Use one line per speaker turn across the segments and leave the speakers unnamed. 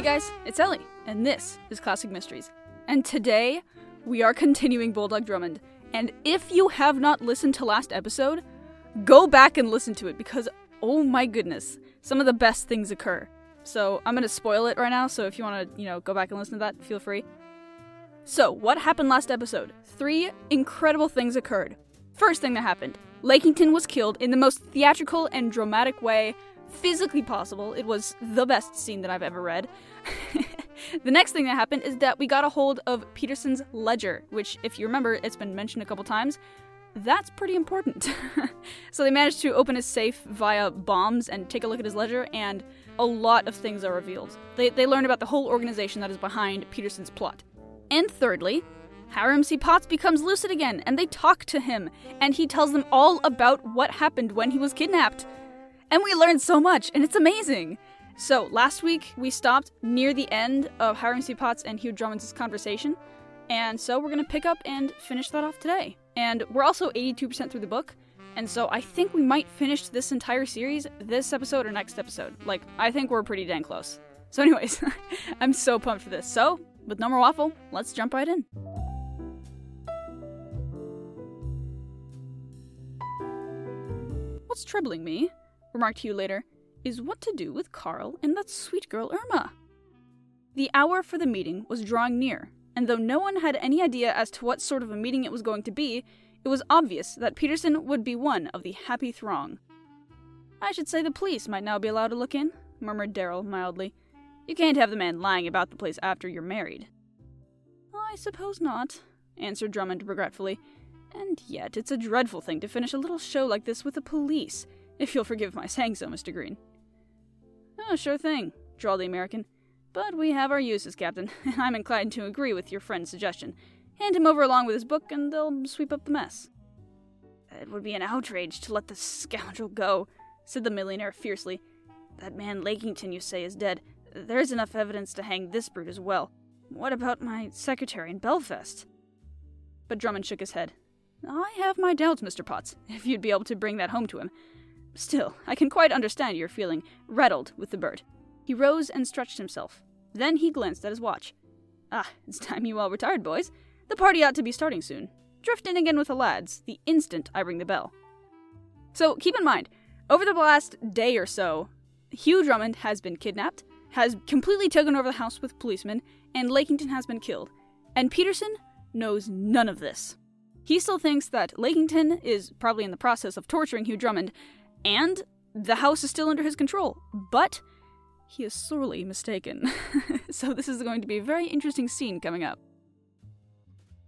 Hey guys, it's Ellie, and this is Classic Mysteries. And today, we are continuing Bulldog Drummond. And if you have not listened to last episode, go back and listen to it because, oh my goodness, some of the best things occur. So I'm gonna spoil it right now, so if you wanna, you know, go back and listen to that, feel free. So, what happened last episode? Three incredible things occurred. First thing that happened Lakington was killed in the most theatrical and dramatic way physically possible. It was the best scene that I've ever read. the next thing that happened is that we got a hold of Peterson's ledger, which, if you remember, it's been mentioned a couple times. That's pretty important. so they managed to open his safe via bombs and take a look at his ledger, and a lot of things are revealed. They, they learn about the whole organization that is behind Peterson's plot. And thirdly, Hiram C. Potts becomes lucid again, and they talk to him, and he tells them all about what happened when he was kidnapped. And we learned so much, and it's amazing. So, last week we stopped near the end of Hiram C. Potts and Hugh Drummond's conversation, and so we're gonna pick up and finish that off today. And we're also 82% through the book, and so I think we might finish this entire series this episode or next episode. Like, I think we're pretty dang close. So, anyways, I'm so pumped for this. So, with no more waffle, let's jump right in. What's troubling me, remarked Hugh later, is what to do with Carl and that sweet girl Irma. The hour for the meeting was drawing near, and though no one had any idea as to what sort of a meeting it was going to be, it was obvious that Peterson would be one of the happy throng. I should say the police might now be allowed to look in, murmured Darrell mildly. You can't have the man lying about the place after you're married. I suppose not, answered Drummond regretfully. And yet, it's a dreadful thing to finish a little show like this with the police, if you'll forgive my saying so, Mr. Green. Oh, sure thing, drawled the American. But we have our uses, Captain, and I'm inclined to agree with your friend's suggestion. Hand him over along with his book, and they'll sweep up the mess. It would be an outrage to let the scoundrel go, said the millionaire fiercely. That man Lakington, you say, is dead. There's enough evidence to hang this brute as well. What about my secretary in Belfast? But Drummond shook his head. I have my doubts, Mr. Potts, if you'd be able to bring that home to him. Still, I can quite understand your feeling rattled with the bird. He rose and stretched himself. Then he glanced at his watch. Ah, it's time you all retired, boys. The party ought to be starting soon. Drift in again with the lads the instant I ring the bell. So keep in mind, over the last day or so, Hugh Drummond has been kidnapped, has completely taken over the house with policemen, and Lakington has been killed. And Peterson knows none of this. He still thinks that Lakington is probably in the process of torturing Hugh Drummond, and the house is still under his control. But he is sorely mistaken. so this is going to be a very interesting scene coming up.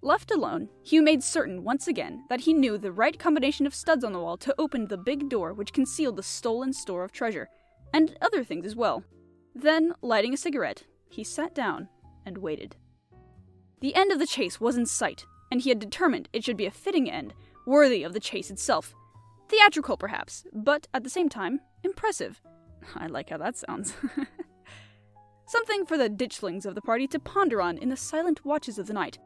Left alone, Hugh made certain once again that he knew the right combination of studs on the wall to open the big door which concealed the stolen store of treasure, and other things as well. Then, lighting a cigarette, he sat down and waited. The end of the chase was in sight, and he had determined it should be a fitting end, worthy of the chase itself. Theatrical, perhaps, but at the same time, impressive. I like how that sounds. Something for the ditchlings of the party to ponder on in the silent watches of the night.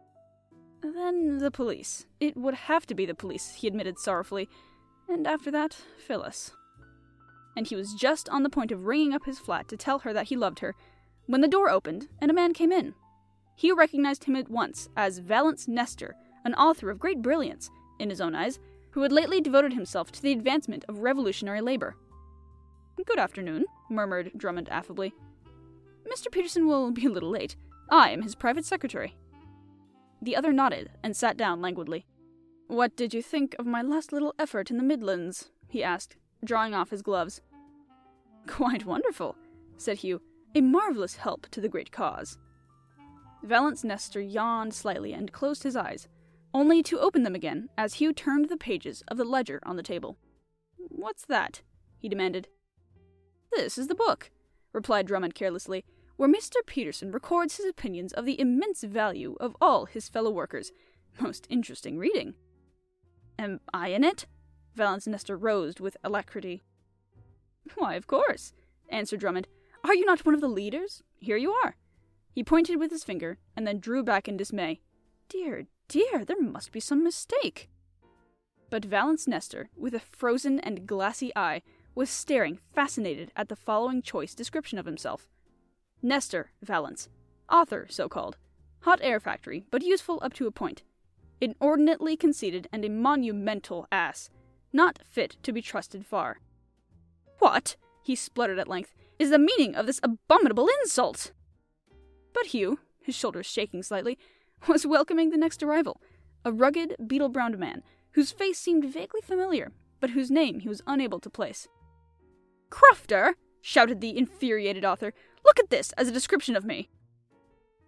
Then the police. It would have to be the police, he admitted sorrowfully. And after that, Phyllis. And he was just on the point of ringing up his flat to tell her that he loved her when the door opened and a man came in. He recognized him at once as Vallance Nestor, an author of great brilliance, in his own eyes, who had lately devoted himself to the advancement of revolutionary labor. Good afternoon, murmured Drummond affably. Mr. Peterson will be a little late. I am his private secretary. The other nodded and sat down languidly. What did you think of my last little effort in the Midlands? he asked, drawing off his gloves. Quite wonderful, said Hugh. A marvelous help to the great cause. Vallance Nestor yawned slightly and closed his eyes, only to open them again as Hugh turned the pages of the ledger on the table. What's that? he demanded. This is the book, replied Drummond carelessly, where Mr. Peterson records his opinions of the immense value of all his fellow workers. Most interesting reading. Am I in it? Vallance Nestor rose with alacrity. Why, of course, answered Drummond. Are you not one of the leaders? Here you are. He pointed with his finger and then drew back in dismay. Dear, dear, there must be some mistake. But Vallance Nestor, with a frozen and glassy eye, was staring fascinated at the following choice description of himself. Nestor Vallance, author, so called. Hot air factory, but useful up to a point. Inordinately conceited and a monumental ass, not fit to be trusted far. What, he spluttered at length, is the meaning of this abominable insult? But Hugh, his shoulders shaking slightly, was welcoming the next arrival, a rugged, beetle browned man, whose face seemed vaguely familiar, but whose name he was unable to place. Crofter! shouted the infuriated author. Look at this as a description of me!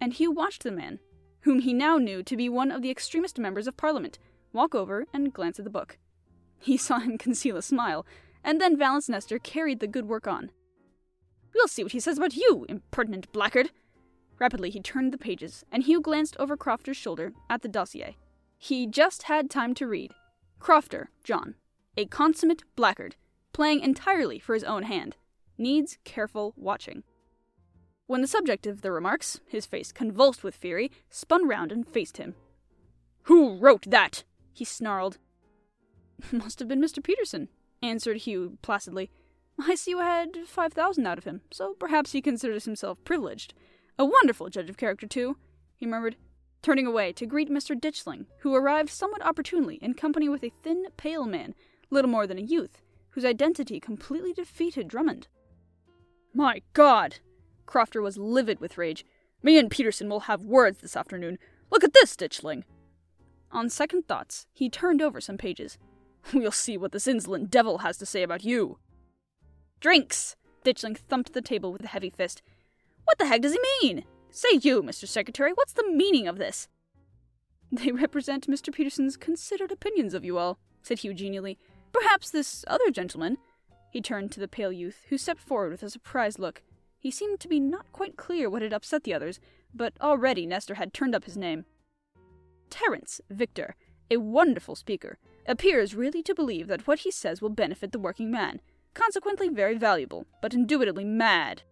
And Hugh watched the man, whom he now knew to be one of the extremest members of Parliament, walk over and glance at the book. He saw him conceal a smile, and then Valence Nestor carried the good work on. We'll see what he says about you, impertinent blackguard! Rapidly he turned the pages, and Hugh glanced over Crofter's shoulder at the dossier. He just had time to read. Crofter, John, a consummate blackguard, playing entirely for his own hand, needs careful watching. When the subject of the remarks, his face convulsed with fury, spun round and faced him. Who wrote that? he snarled. Must have been Mr. Peterson, answered Hugh placidly. I see you had five thousand out of him, so perhaps he considers himself privileged. A wonderful judge of character, too, he murmured, turning away to greet Mr. Ditchling, who arrived somewhat opportunely in company with a thin, pale man, little more than a youth, whose identity completely defeated Drummond. My God! Crofter was livid with rage. Me and Peterson will have words this afternoon. Look at this, Ditchling! On second thoughts, he turned over some pages. We'll see what this insolent devil has to say about you. Drinks! Ditchling thumped the table with a heavy fist. What the heck does he mean? Say you, Mr. Secretary, what's the meaning of this? They represent Mr. Peterson's considered opinions of you all, said Hugh genially. Perhaps this other gentleman. He turned to the pale youth, who stepped forward with a surprised look. He seemed to be not quite clear what had upset the others, but already Nestor had turned up his name. Terence Victor, a wonderful speaker, appears really to believe that what he says will benefit the working man, consequently very valuable, but indubitably mad.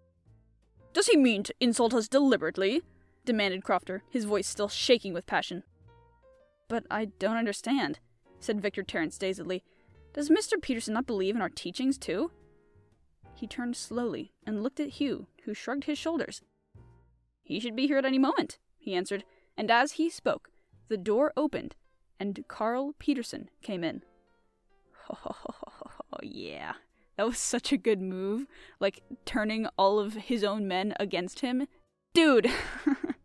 Does he mean to insult us deliberately? demanded Crofter, his voice still shaking with passion. But I don't understand, said Victor Terence dazedly. Does Mr. Peterson not believe in our teachings, too? He turned slowly and looked at Hugh, who shrugged his shoulders. He should be here at any moment, he answered, and as he spoke, the door opened and Carl Peterson came in. Oh, yeah. That was such a good move. Like, turning all of his own men against him. Dude!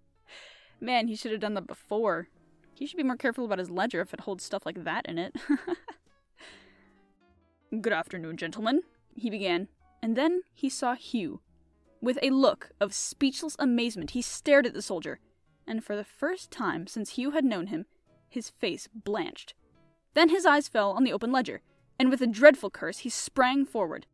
Man, he should have done that before. He should be more careful about his ledger if it holds stuff like that in it. Good afternoon, gentlemen, he began, and then he saw Hugh. With a look of speechless amazement, he stared at the soldier, and for the first time since Hugh had known him, his face blanched. Then his eyes fell on the open ledger, and with a dreadful curse, he sprang forward.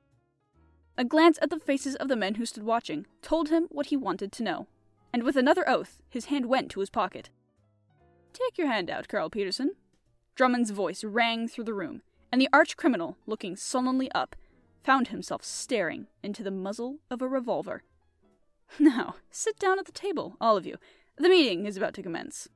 A glance at the faces of the men who stood watching told him what he wanted to know, and with another oath, his hand went to his pocket. Take your hand out, Carl Peterson. Drummond's voice rang through the room, and the arch criminal, looking sullenly up, found himself staring into the muzzle of a revolver. Now, sit down at the table, all of you. The meeting is about to commence.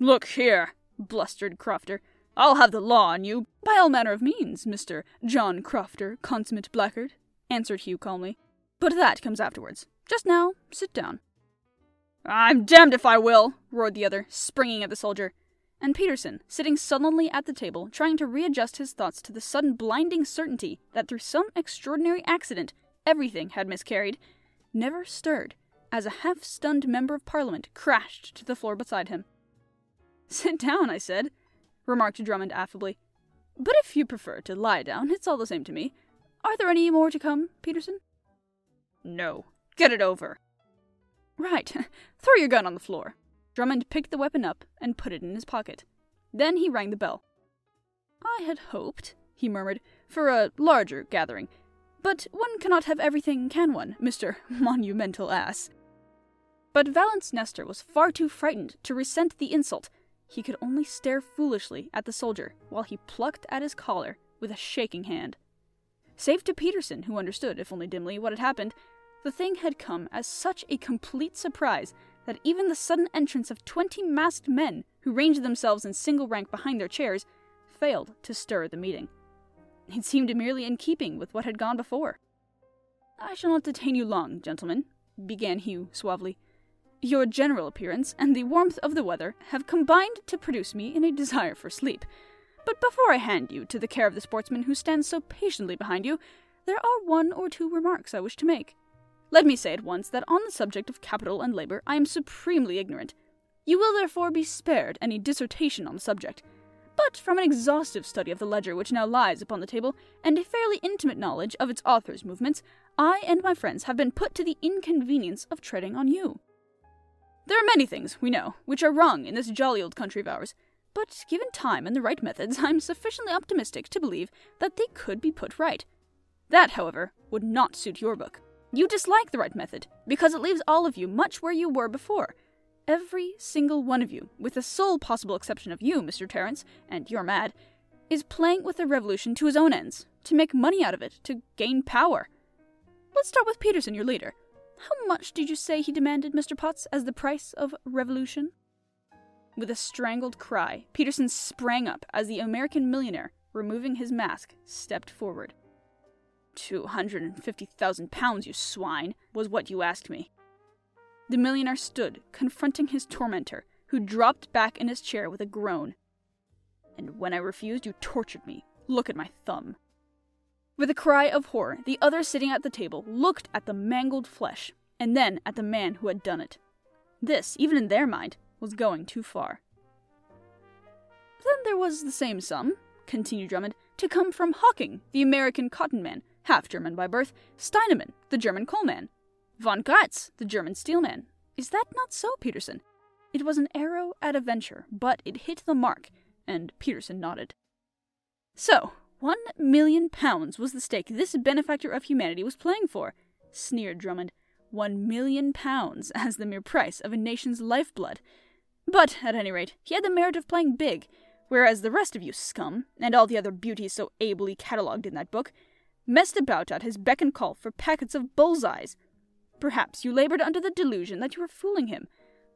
Look here, blustered Crofter. I'll have the law on you. By all manner of means, Mr. John Crofter, consummate blackguard, answered Hugh calmly. But that comes afterwards. Just now, sit down. I'm damned if I will, roared the other, springing at the soldier. And Peterson, sitting sullenly at the table, trying to readjust his thoughts to the sudden blinding certainty that through some extraordinary accident everything had miscarried, never stirred as a half stunned member of Parliament crashed to the floor beside him. Sit down, I said, remarked Drummond affably. But if you prefer to lie down, it's all the same to me. Are there any more to come, Peterson? No. Get it over. Right. Throw your gun on the floor. Drummond picked the weapon up and put it in his pocket. Then he rang the bell. I had hoped, he murmured, for a larger gathering. But one cannot have everything, can one, Mr. Monumental Ass? But Vallance Nestor was far too frightened to resent the insult he could only stare foolishly at the soldier while he plucked at his collar with a shaking hand. Save to Peterson, who understood, if only dimly, what had happened, the thing had come as such a complete surprise that even the sudden entrance of twenty masked men who ranged themselves in single rank behind their chairs failed to stir the meeting. It seemed merely in keeping with what had gone before. I shall not detain you long, gentlemen, began Hugh suavely. Your general appearance and the warmth of the weather have combined to produce me in a desire for sleep. But before I hand you to the care of the sportsman who stands so patiently behind you, there are one or two remarks I wish to make. Let me say at once that on the subject of capital and labor I am supremely ignorant. You will therefore be spared any dissertation on the subject. But from an exhaustive study of the ledger which now lies upon the table, and a fairly intimate knowledge of its author's movements, I and my friends have been put to the inconvenience of treading on you. There are many things, we know, which are wrong in this jolly old country of ours, but given time and the right methods, I'm sufficiently optimistic to believe that they could be put right. That, however, would not suit your book. You dislike the right method, because it leaves all of you much where you were before. Every single one of you, with the sole possible exception of you, Mr. Terence, and you're mad, is playing with the revolution to his own ends, to make money out of it, to gain power. Let's start with Peterson, your leader. How much did you say he demanded, Mr. Potts, as the price of revolution? With a strangled cry, Peterson sprang up as the American millionaire, removing his mask, stepped forward. Two hundred and fifty thousand pounds, you swine, was what you asked me. The millionaire stood, confronting his tormentor, who dropped back in his chair with a groan. And when I refused, you tortured me. Look at my thumb. With a cry of horror, the others sitting at the table looked at the mangled flesh, and then at the man who had done it. This, even in their mind, was going too far. Then there was the same sum, continued Drummond, to come from Hocking, the American cotton man, half German by birth, Steinemann, the German coal man, von Gratz, the German steel man. Is that not so, Peterson? It was an arrow at a venture, but it hit the mark, and Peterson nodded. So, one million pounds was the stake this benefactor of humanity was playing for, sneered Drummond. One million pounds as the mere price of a nation's lifeblood. But, at any rate, he had the merit of playing big, whereas the rest of you scum, and all the other beauties so ably catalogued in that book, messed about at his beck and call for packets of bullseyes. Perhaps you labored under the delusion that you were fooling him,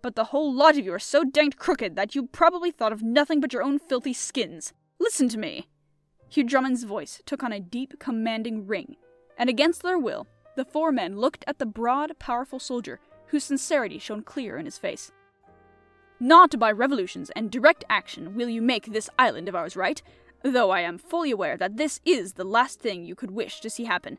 but the whole lot of you are so danged crooked that you probably thought of nothing but your own filthy skins. Listen to me. Hugh Drummond's voice took on a deep, commanding ring, and against their will, the four men looked at the broad, powerful soldier, whose sincerity shone clear in his face. Not by revolutions and direct action will you make this island of ours right, though I am fully aware that this is the last thing you could wish to see happen.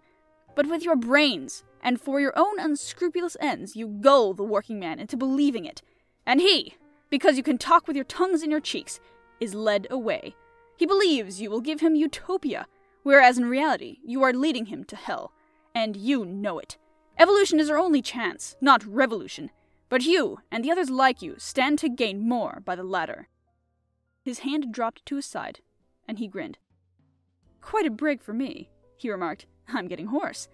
But with your brains, and for your own unscrupulous ends, you gull the working man into believing it. And he, because you can talk with your tongues in your cheeks, is led away he believes you will give him utopia, whereas in reality, you are leading him to hell. And you know it. Evolution is our only chance, not revolution. But you, and the others like you, stand to gain more by the latter. His hand dropped to his side, and he grinned. Quite a break for me, he remarked. I'm getting hoarse.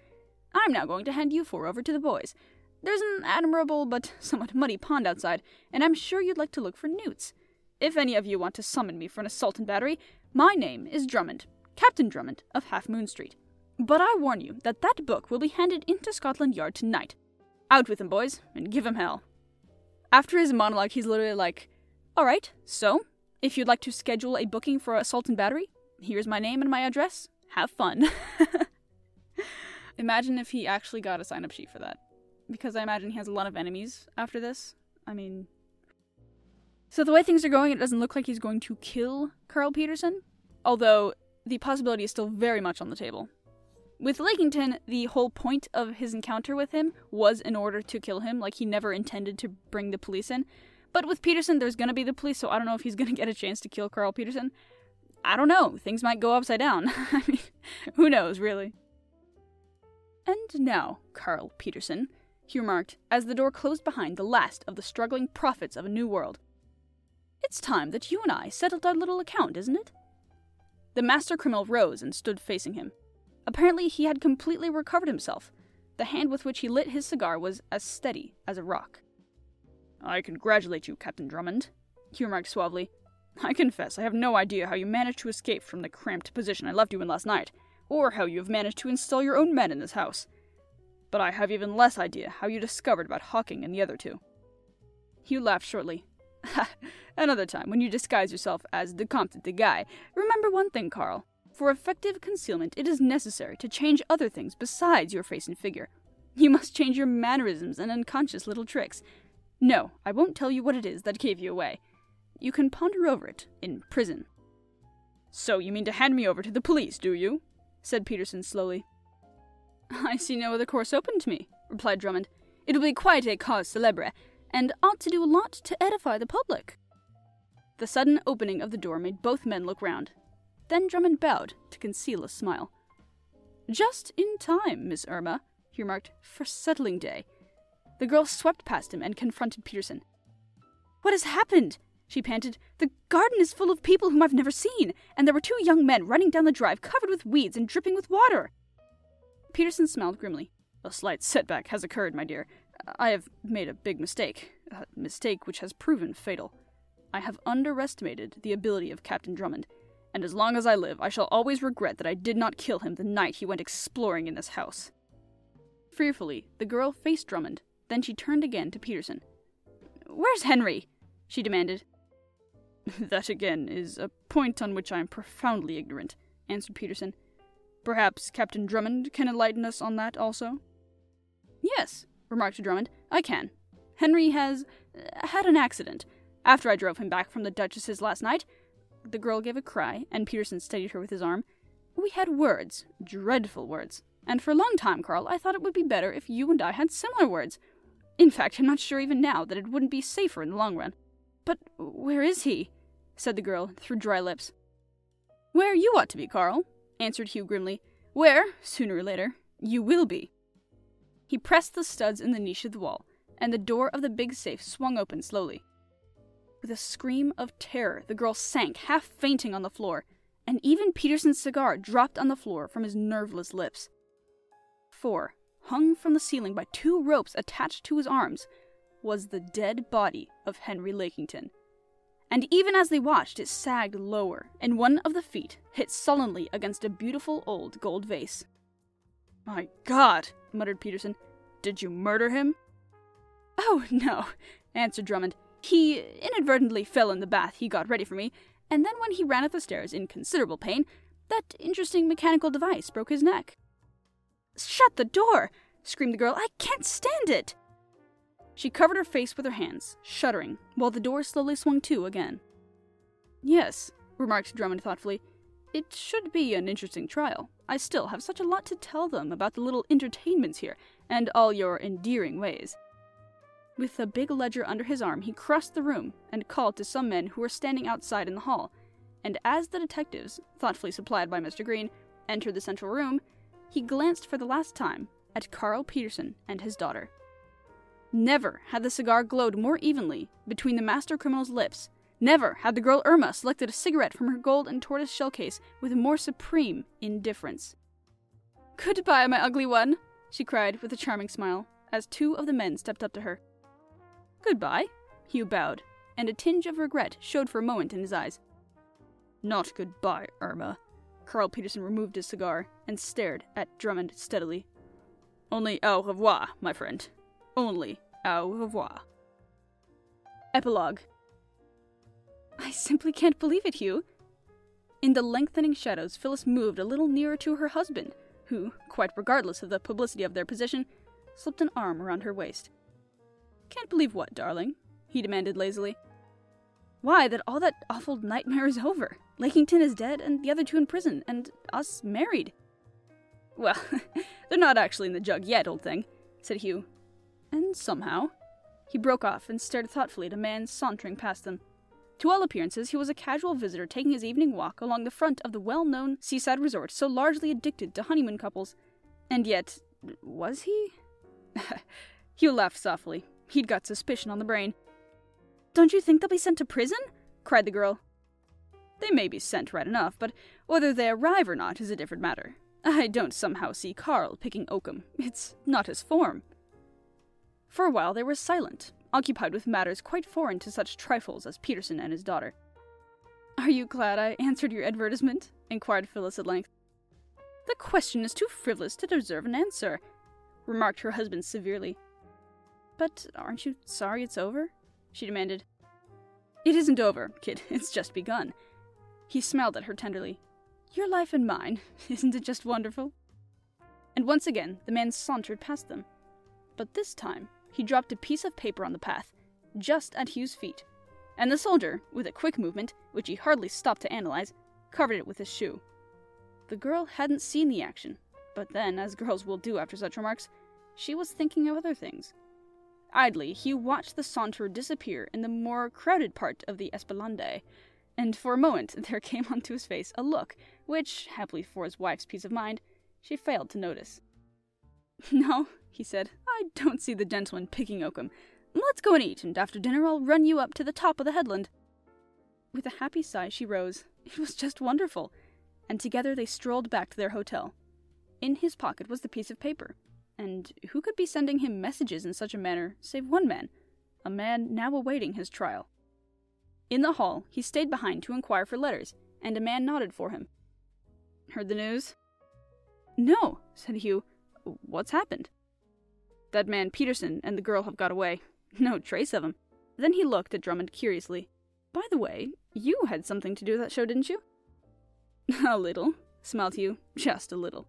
I'm now going to hand you four over to the boys. There's an admirable but somewhat muddy pond outside, and I'm sure you'd like to look for newts. If any of you want to summon me for an assault and battery, my name is Drummond, Captain Drummond of Half Moon Street. But I warn you that that book will be handed into Scotland Yard tonight. Out with him, boys, and give him hell. After his monologue, he's literally like, Alright, so, if you'd like to schedule a booking for assault and battery, here's my name and my address. Have fun. imagine if he actually got a sign up sheet for that. Because I imagine he has a lot of enemies after this. I mean, so the way things are going, it doesn't look like he's going to kill Carl Peterson, although the possibility is still very much on the table. With Lakington, the whole point of his encounter with him was in order to kill him, like he never intended to bring the police in. But with Peterson, there's gonna be the police, so I don't know if he's gonna get a chance to kill Carl Peterson. I don't know. Things might go upside down. I mean, who knows, really? And now, Carl Peterson, he remarked as the door closed behind the last of the struggling prophets of a new world. It's time that you and I settled our little account, isn't it? The master criminal rose and stood facing him. Apparently, he had completely recovered himself. The hand with which he lit his cigar was as steady as a rock. I congratulate you, Captain Drummond, he remarked suavely. I confess I have no idea how you managed to escape from the cramped position I left you in last night, or how you have managed to install your own men in this house. But I have even less idea how you discovered about Hocking and the other two. Hugh laughed shortly. Another time, when you disguise yourself as the Comte de Guy, remember one thing, Carl. For effective concealment, it is necessary to change other things besides your face and figure. You must change your mannerisms and unconscious little tricks. No, I won't tell you what it is that gave you away. You can ponder over it in prison. So you mean to hand me over to the police, do you? said Peterson slowly. I see no other course open to me, replied Drummond. It'll be quite a cause celebre, and ought to do a lot to edify the public. The sudden opening of the door made both men look round. Then Drummond bowed to conceal a smile. Just in time, Miss Irma, he remarked, for settling day. The girl swept past him and confronted Peterson. What has happened? she panted. The garden is full of people whom I've never seen, and there were two young men running down the drive covered with weeds and dripping with water. Peterson smiled grimly. A slight setback has occurred, my dear. I have made a big mistake, a mistake which has proven fatal. I have underestimated the ability of Captain Drummond, and as long as I live, I shall always regret that I did not kill him the night he went exploring in this house. Fearfully, the girl faced Drummond, then she turned again to Peterson. Where's Henry? she demanded. that again is a point on which I am profoundly ignorant, answered Peterson. Perhaps Captain Drummond can enlighten us on that also? Yes, remarked Drummond. I can. Henry has uh, had an accident. After I drove him back from the Duchess's last night, the girl gave a cry, and Peterson steadied her with his arm. We had words, dreadful words, and for a long time, Carl, I thought it would be better if you and I had similar words. In fact, I'm not sure even now that it wouldn't be safer in the long run. But where is he? said the girl, through dry lips. Where you ought to be, Carl, answered Hugh grimly. Where, sooner or later, you will be. He pressed the studs in the niche of the wall, and the door of the big safe swung open slowly. With a scream of terror, the girl sank, half fainting on the floor, and even Peterson's cigar dropped on the floor from his nerveless lips. For, hung from the ceiling by two ropes attached to his arms, was the dead body of Henry Lakington. And even as they watched, it sagged lower, and one of the feet hit sullenly against a beautiful old gold vase. My God, muttered Peterson. Did you murder him? Oh, no, answered Drummond. He inadvertently fell in the bath he got ready for me, and then when he ran up the stairs in considerable pain, that interesting mechanical device broke his neck. Shut the door! screamed the girl. I can't stand it! She covered her face with her hands, shuddering, while the door slowly swung to again. Yes, remarked Drummond thoughtfully, it should be an interesting trial. I still have such a lot to tell them about the little entertainments here, and all your endearing ways. With a big ledger under his arm, he crossed the room and called to some men who were standing outside in the hall. And as the detectives, thoughtfully supplied by Mr. Green, entered the central room, he glanced for the last time at Carl Peterson and his daughter. Never had the cigar glowed more evenly between the master criminal's lips. Never had the girl Irma selected a cigarette from her gold and tortoise shell case with more supreme indifference. Goodbye, my ugly one, she cried with a charming smile, as two of the men stepped up to her. Goodbye, Hugh bowed, and a tinge of regret showed for a moment in his eyes. Not goodbye, Irma. Carl Peterson removed his cigar and stared at Drummond steadily. Only au revoir, my friend. Only au revoir. Epilogue I simply can't believe it, Hugh. In the lengthening shadows, Phyllis moved a little nearer to her husband, who, quite regardless of the publicity of their position, slipped an arm around her waist. Can't believe what, darling? he demanded lazily. Why, that all that awful nightmare is over. Lakington is dead, and the other two in prison, and us married. Well, they're not actually in the jug yet, old thing, said Hugh. And somehow. He broke off and stared thoughtfully at a man sauntering past them. To all appearances, he was a casual visitor taking his evening walk along the front of the well known seaside resort so largely addicted to honeymoon couples. And yet, was he? Hugh laughed softly. He'd got suspicion on the brain. Don't you think they'll be sent to prison? cried the girl. They may be sent right enough, but whether they arrive or not is a different matter. I don't somehow see Carl picking oakum. It's not his form. For a while they were silent, occupied with matters quite foreign to such trifles as Peterson and his daughter. Are you glad I answered your advertisement? inquired Phyllis at length. The question is too frivolous to deserve an answer, remarked her husband severely. But aren't you sorry it's over? she demanded. It isn't over, kid. It's just begun. He smiled at her tenderly. Your life and mine, isn't it just wonderful? And once again, the man sauntered past them, But this time, he dropped a piece of paper on the path, just at Hugh's feet, and the soldier, with a quick movement, which he hardly stopped to analyze, covered it with his shoe. The girl hadn't seen the action, but then, as girls will do after such remarks, she was thinking of other things. Idly, Hugh watched the saunterer disappear in the more crowded part of the Esplanade, and for a moment there came onto his face a look which, happily for his wife's peace of mind, she failed to notice. No, he said, I don't see the gentleman picking oakum. Let's go and eat, and after dinner I'll run you up to the top of the headland. With a happy sigh, she rose. It was just wonderful. And together they strolled back to their hotel. In his pocket was the piece of paper. And who could be sending him messages in such a manner save one man, a man now awaiting his trial? In the hall, he stayed behind to inquire for letters, and a man nodded for him. Heard the news? No, said Hugh. What's happened? That man Peterson and the girl have got away. No trace of him. Then he looked at Drummond curiously. By the way, you had something to do with that show, didn't you? a little, smiled Hugh. Just a little.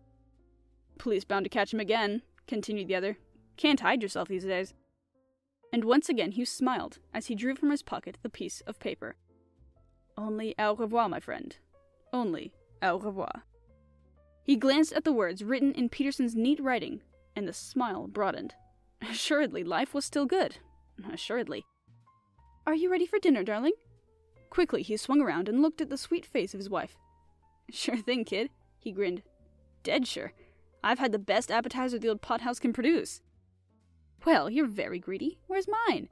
Police bound to catch him again, continued the other. Can't hide yourself these days. And once again Hugh smiled as he drew from his pocket the piece of paper. Only au revoir, my friend. Only au revoir. He glanced at the words written in Peterson's neat writing, and the smile broadened. Assuredly, life was still good. Assuredly. Are you ready for dinner, darling? Quickly, he swung around and looked at the sweet face of his wife. Sure thing, kid, he grinned. Dead sure. I've had the best appetizer the old pothouse can produce. Well, you're very greedy. Where's mine?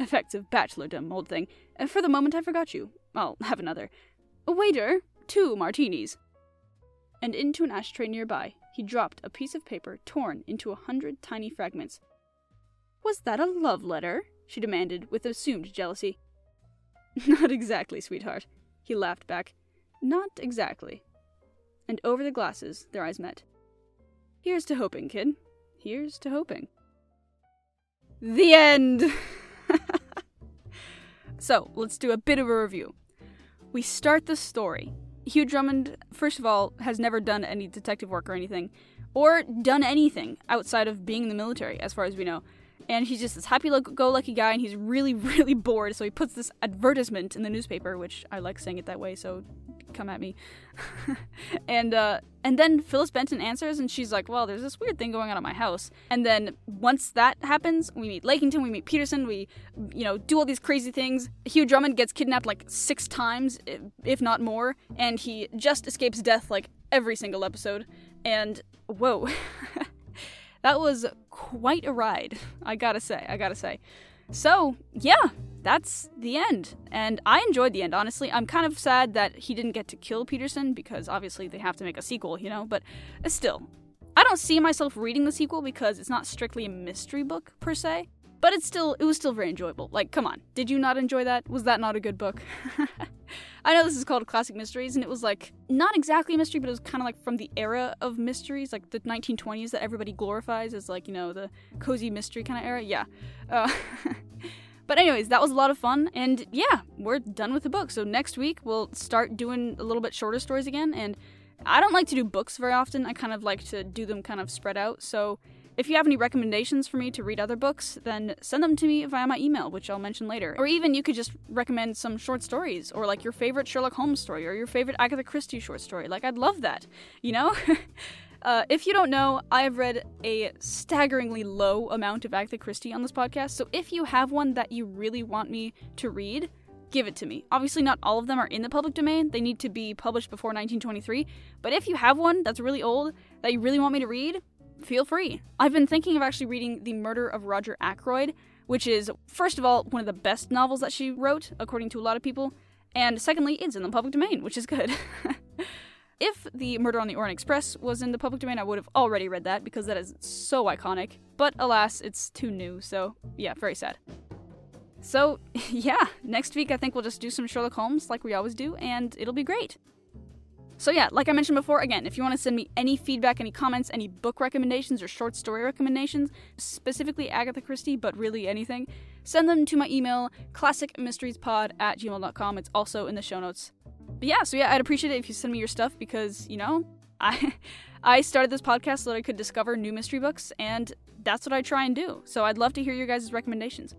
Effects of bachelordom, old thing. For the moment, I forgot you. I'll have another. Waiter, two martinis and into an ashtray nearby he dropped a piece of paper torn into a hundred tiny fragments. Was that a love letter? she demanded with assumed jealousy. Not exactly, sweetheart, he laughed back. Not exactly. And over the glasses their eyes met. Here's to hoping, kid. Here's to hoping. The end! so, let's do a bit of a review. We start the story Hugh Drummond, first of all, has never done any detective work or anything, or done anything outside of being in the military, as far as we know. And he's just this happy go lucky guy, and he's really, really bored, so he puts this advertisement in the newspaper, which I like saying it that way, so come at me. and uh, and then Phyllis Benton answers, and she's like, "Well, there's this weird thing going on at my house." And then once that happens, we meet Lakington, we meet Peterson, we, you know, do all these crazy things. Hugh Drummond gets kidnapped like six times, if not more, and he just escapes death like every single episode. And whoa. that was quite a ride, I gotta say. I gotta say. So, yeah, that's the end. And I enjoyed the end, honestly. I'm kind of sad that he didn't get to kill Peterson because obviously they have to make a sequel, you know, but still. I don't see myself reading the sequel because it's not strictly a mystery book per se, but it's still it was still very enjoyable. Like, come on. Did you not enjoy that? Was that not a good book? I know this is called Classic Mysteries, and it was like not exactly a mystery, but it was kind of like from the era of mysteries, like the 1920s that everybody glorifies as like you know the cozy mystery kind of era. Yeah. Uh, But anyways, that was a lot of fun, and yeah, we're done with the book. So next week we'll start doing a little bit shorter stories again. And I don't like to do books very often. I kind of like to do them kind of spread out. So if you have any recommendations for me to read other books, then send them to me via my email, which I'll mention later. Or even you could just recommend some short stories, or like your favorite Sherlock Holmes story, or your favorite Agatha Christie short story. Like, I'd love that, you know? Uh, if you don't know, I have read a staggeringly low amount of Agatha Christie on this podcast, so if you have one that you really want me to read, give it to me. Obviously, not all of them are in the public domain, they need to be published before 1923, but if you have one that's really old that you really want me to read, feel free. I've been thinking of actually reading The Murder of Roger Ackroyd, which is, first of all, one of the best novels that she wrote, according to a lot of people, and secondly, it's in the public domain, which is good. If the Murder on the Orient Express was in the public domain, I would have already read that because that is so iconic. But alas, it's too new, so yeah, very sad. So, yeah, next week I think we'll just do some Sherlock Holmes like we always do, and it'll be great. So, yeah, like I mentioned before, again, if you want to send me any feedback, any comments, any book recommendations, or short story recommendations, specifically Agatha Christie, but really anything, send them to my email, classicmysteriespod at gmail.com. It's also in the show notes. But yeah, so yeah, I'd appreciate it if you send me your stuff because, you know, I I started this podcast so that I could discover new mystery books, and that's what I try and do. So I'd love to hear your guys' recommendations.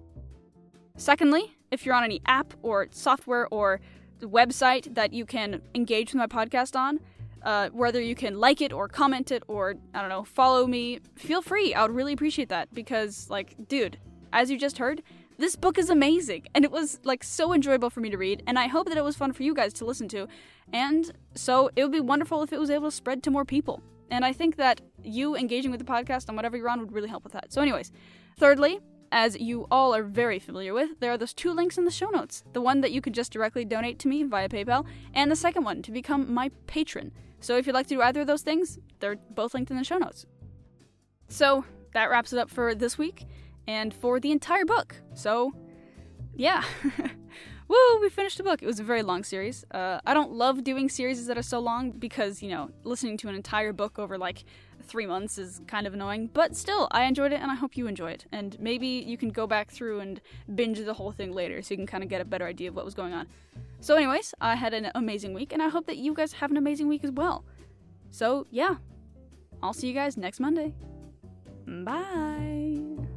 Secondly, if you're on any app or software or website that you can engage with my podcast on, uh, whether you can like it or comment it or, I don't know, follow me, feel free. I would really appreciate that because, like, dude, as you just heard, this book is amazing and it was, like, so enjoyable for me to read, and I hope that it was fun for you guys to listen to. And so it would be wonderful if it was able to spread to more people. And I think that you engaging with the podcast on whatever you're on would really help with that. So, anyways, thirdly, as you all are very familiar with, there are those two links in the show notes. The one that you could just directly donate to me via PayPal, and the second one to become my patron. So if you'd like to do either of those things, they're both linked in the show notes. So that wraps it up for this week and for the entire book. So, yeah. Woo, we finished the book. It was a very long series. Uh, I don't love doing series that are so long because, you know, listening to an entire book over like three months is kind of annoying. But still, I enjoyed it and I hope you enjoy it. And maybe you can go back through and binge the whole thing later so you can kind of get a better idea of what was going on. So, anyways, I had an amazing week and I hope that you guys have an amazing week as well. So, yeah, I'll see you guys next Monday. Bye.